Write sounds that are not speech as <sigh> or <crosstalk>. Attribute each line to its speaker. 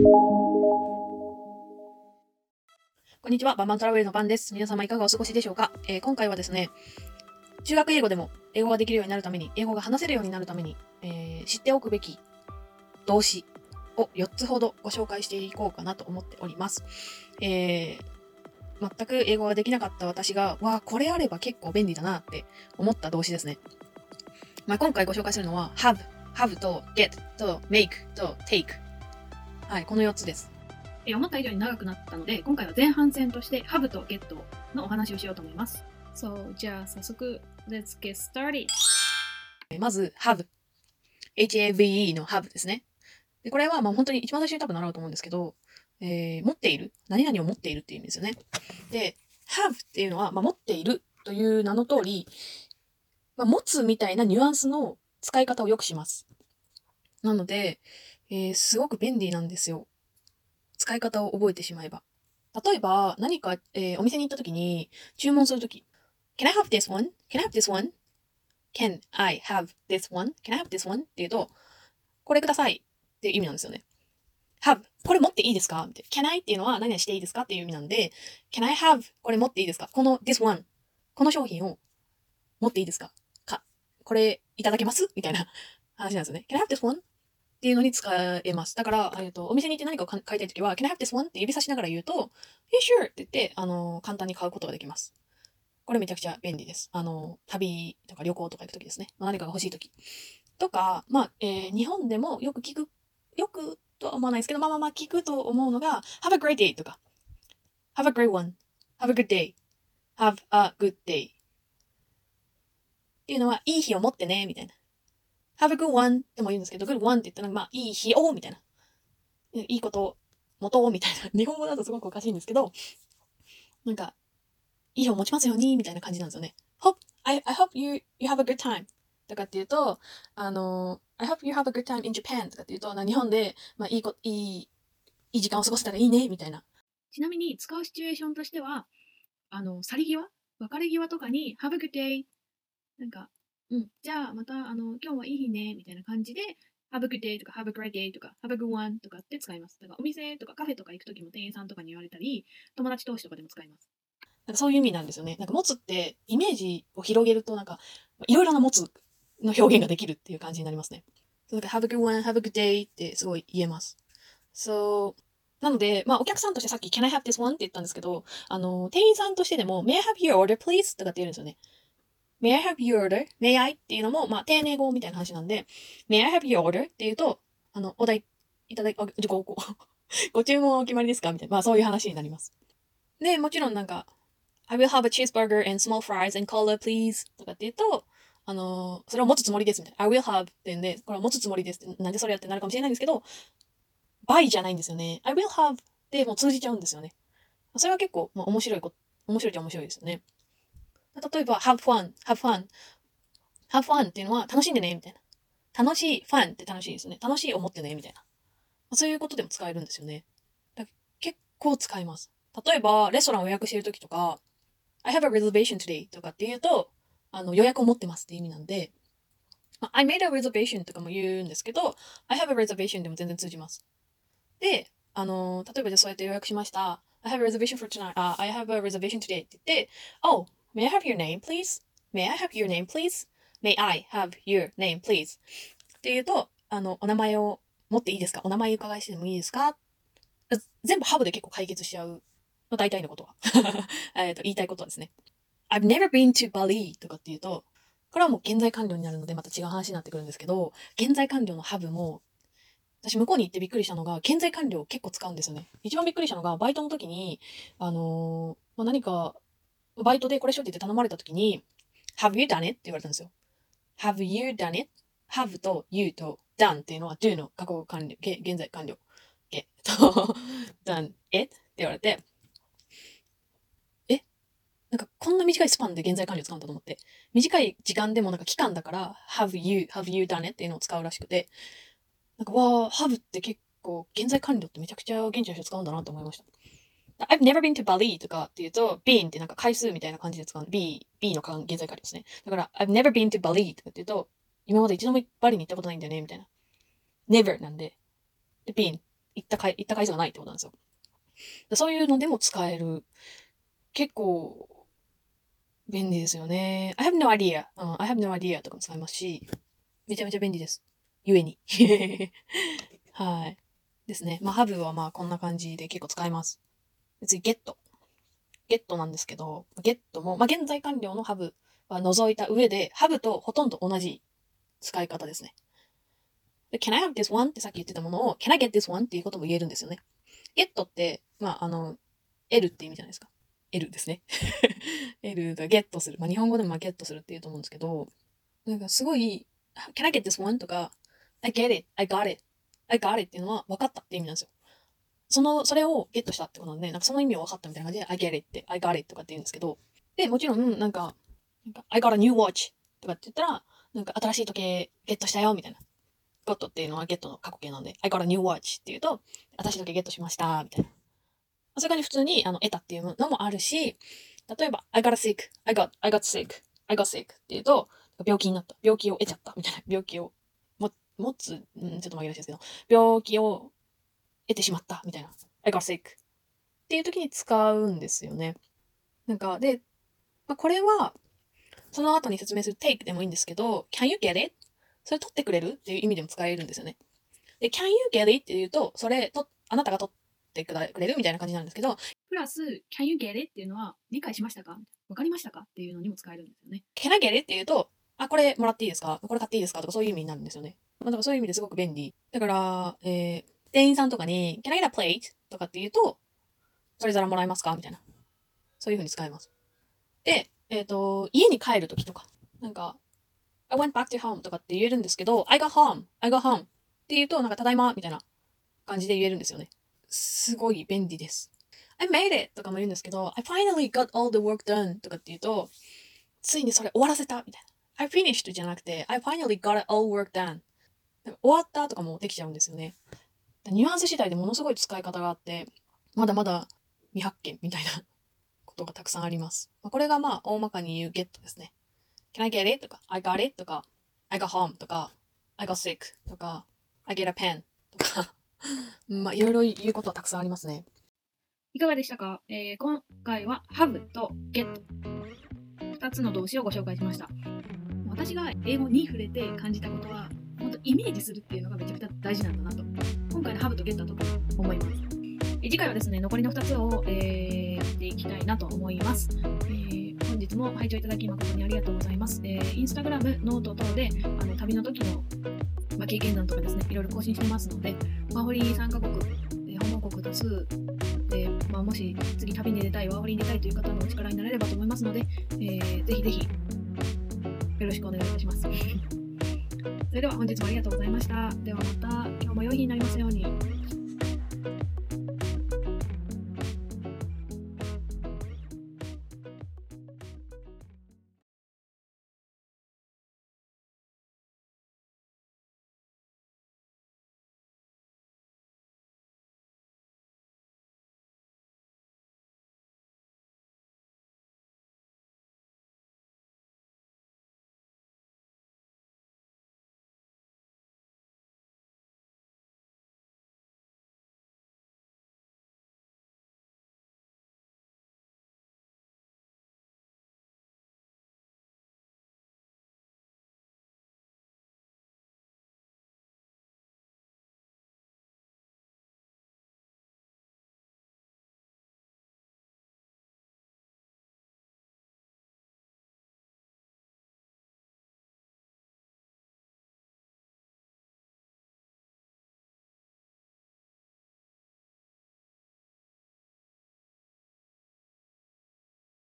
Speaker 1: こんにちは、バンバントラベルのパンです。皆様いかがお過ごしでしょうか、えー今回はですね、中学英語でも英語ができるようになるために、英語が話せるようになるために、えー知っておくべき動詞を4つほどご紹介していこうかなと思っております。えー全く英語ができなかった私が、わあ、これあれば結構便利だなって思った動詞ですね。まあ、今回ご紹介するのは、have、have と get と make と take。はい、この4つです。えー思った以上に長くなったので、今回は前半戦として have と get のお話をしようと思います。
Speaker 2: So, じゃあ早速、Let's get started!
Speaker 1: えーまず、have。have の have ですね。で、これはまあ本当に一番最初に多分習うと思うんですけど、えー持っている？何々を持っているっていう意味ですよね。で、have っていうのは、まあ、持っているという名の通り、まあ、持つみたいなニュアンスの使い方をよくします。なので、えーすごく便利なんですよ。使い方を覚えてしまえば。例えば、何か、えーお店に行った時に注文するとき、Can I have this one? Can I have this one? Can I have this one? Can I have this one? って言うと、これくださいっていう意味なんですよね。have これ持っていいですか？みたいな Can I っていうのは何々していいですか？っていう意味なんで、Can I have これ持っていいですか？この this one この商品を持っていいですか？か、これいただけます？みたいな話なんですよね。Can I have this one? っていうのに使えます。だから、えっと、お店に行って何かを買いたいときは、Can I have this one? って指差しながら言うと、y e a sure! って言って、あの、簡単に買うことができます。これめちゃくちゃ便利です。あの、旅とか旅行とか行くときですね。まあ何かが欲しいとき。とか、まあ、えー日本でもよく聞く、よくとは思わないですけど、まあまあまあ聞くと思うのが、Have a great day とか、Have a great one, Have a good day, Have a good day っていうのは、いい日を持ってね、みたいな。Have a good one っても言うんですけど、good one って言ったら、まあ、いい日を、みたいな。いいことを持とう、みたいな。<laughs> 日本語だとすごくおかしいんですけど、なんか、いい日を持ちますように、みたいな感じなんですよね。Hope, I, I hope you, you have a good time. とかっていうと、あの、I hope you have a good time in Japan とかっていうと、な日本で、まあ、いいこ、いい、いい時間を過ごせたらいいね、みたいな。
Speaker 2: ちなみに使うシチュエーションとしては、あの、去り際？別れ際とかに Have a good day! なんか、うん、じゃあまた、あの、今日はいい日ねみたいな感じで Have a good day とか Have a great day とか Have a good one とかって使います。だからお店とかカフェとか行くときも店員さんとかに言われたり、友達同士とかでも使います。
Speaker 1: なんかそういう意味なんですよね。なんか持つって、イメージを広げると、なんか、いろいろな持つの表現ができるっていう感じになりますね。そうなんか have a good one, have a good day ってすごい言えます。そう。なので、まあ、お客さんとしてさっき can I have this one って言ったんですけど、あの、店員さんとしてでも may I have your order please とかって言うんですよね。May I have your order? may I? っていうのも、まあ、丁寧語みたいな話なんで、may I have your order? っていうと、あの、お題いただき、ご、ご、<laughs> ご注文お決まりですか？みたいな、まあ、そういう話になります。で、もちろんなんか、I will have a cheeseburger and small fries and cola please とかって言うと、あのそれを持つつもりですみたいな。I will have って言うんで、これを持つつもりですって。なんでそれやってなるかもしれないんですけど、by じゃないんですよね。I will have でもう通じちゃうんですよね。それは結構、まあ、面白いこ、面白いっちゃ面白いですよね。例えば、have fun, have fun, have fun っていうのは楽しんでね、みたいな。楽しい、fun って楽しいですね。楽しい思ってね、みたいな。そういうことでも使えるんですよね。だ結構使います。例えば、レストランを予約してるときとか、I have a reservation today とかって言うと、あの、予約を持ってますって意味なんで、まあ、I made a reservation とかも言うんですけど、I have a reservation でも全然通じます。で、あの、例えばじゃあそうやって予約しました。I have a reservation for tonight. あ、I have a reservation today って言って、Oh, may I have your name, please? May I have your name, please? May I have your name, please? って言うと、あの、お名前を持っていいですか？お名前伺いしてもいいですか？全部ハブで結構解決しちゃう。の大体のことは。<laughs> えっと、言いたいことはですね。I've never been to Bali とかっていうと、これはもう現在完了になるのでまた違う話になってくるんですけど、現在完了のハブも、私向こうに行ってびっくりしたのが、現在完了を結構使うんですよね。一番びっくりしたのが、バイトの時に、あのーまあ、何か、バイトでこれしようって言って頼まれた時に、Have you done it? って言われたんですよ。Have you done it?Have と you と done っていうのは do の過去完了、現在完了。えっと、done it? って言われて、えなんかこんな短いスパンで現在完了使うんだと思って、短い時間でもなんか期間だから、have you, have you done it? っていうのを使うらしくて、なんかわあ、have って結構現在完了ってめちゃくちゃ現地の人使うんだなと思いました。I've never been to Bali とかっていうと、been ってなんか回数みたいな感じで使う。B、B の現在完了ですね。だから、I've never been to Bali とかっていうと、今まで一度もバリに行ったことないんだよね、みたいな。never なんで。で、been 行った回、行った回数がないってことなんですよ。そういうのでも使える。結構、便利ですよね。I have no idea. うん、I have no idea とかも使えますし、めちゃめちゃ便利です。ゆえに。<laughs> はい。ですね。まあ、have はまあこんな感じで結構使えます。次、get。get なんですけど、get も、まあ、現在完了の have は除いた上で、have とほとんど同じ使い方ですね。で can I have this one? ってさっき言ってたものを can I get this one? っていうことも言えるんですよね。get って、まあ、あの、L って意味じゃないですか。L ですね。<laughs> L がゲットする。まあ、日本語でもゲットするって言うと思うんですけど、なんかすごい、can I get this one? とか、I get it, I got it, I got it っていうのは分かったって意味なんですよ。その、それをゲットしたってことなんで、なんかその意味を分かったみたいな感じで、I get it って、I got it とかって言うんですけど、で、もちろん、なんか、なんか I got a new watch とかって言ったら、なんか新しい時計ゲットしたよみたいな。ゴットっていうのはゲットの過去形なんで、I got a new watch って言うと、新しい時計ゲットしましたみたいな。それから普通にあの得たっていうのもあるし、例えば、I got sick, I got, I got sick, I got sick って言うと、病気になった。病気を得ちゃった。みたいな。病気をも持つ、ん、ちょっと紛らわしいですけど、病気を得てしまった。みたいな。I got sick っていう時に使うんですよね。なんか、で、まあ、これは、その後に説明する take でもいいんですけど、can you get it? それ取ってくれるっていう意味でも使えるんですよね。で、can you get it? って言うと、それと、あなたが取ってくれるみたいな感じなんですけど、
Speaker 2: プラス、can you get it? っていうのは、理解しましたか？わかりましたか？っていうのにも使えるんですよね。
Speaker 1: can I get it? って言うと、あ、これもらっていいですか？これ買っていいですか？とかそういう意味になるんですよね。まあ、だからそういう意味ですごく便利。だから、えー、店員さんとかに、can I get a plate? とかって言うと、それ皿もらえますか？みたいな。そういう風に使えます。で、えっ、ー、と、家に帰るときとか、なんか、I went back to home とかって言えるんですけど、I got home, I got home って言うと、なんか、ただいまみたいな感じで言えるんですよね。すごい便利です。I made it! とかも言うんですけど、I finally got all the work done とかって言うと、ついにそれ終わらせたみたいな。I finished じゃなくて、I finally got all work done. 終わったとかもできちゃうんですよね。ニュアンス次第でものすごい使い方があって、まだまだ未発見みたいな <laughs> ことがたくさんあります。まあ、これがまあ大まかに言う get ですね。Can I get it? とか I got it? とか I got home? とか I got sick? とか I get a pen? とか <laughs> まあいろいろ言うことはたくさんありますね。
Speaker 2: いかがでしたか、えー、今回は have と get 2つの動詞をご紹介しました。私が英語に触れて感じたことは、本当イメージするっていうのがめちゃくちゃ大事なんだなと、今回の have と get だと思います。次回はですね、残りの2つを、えー、やっていきたいなと思います。えー、本日も拝聴いただき誠にありがとうございます。えー、インスタグラム、ノート等で、あの旅の時の、ま、経験談とかですね、いろいろ更新してますので、ワーホリ3カ国、えー、訪問国多数で、まあ、もし次旅に出たい、ワーホリに出たいという方のお力になれればと思いますので、えー、ぜひぜひ、よろしくお願いいたします。それでは本日もありがとうございました。ではまた今日も良い日になりますように。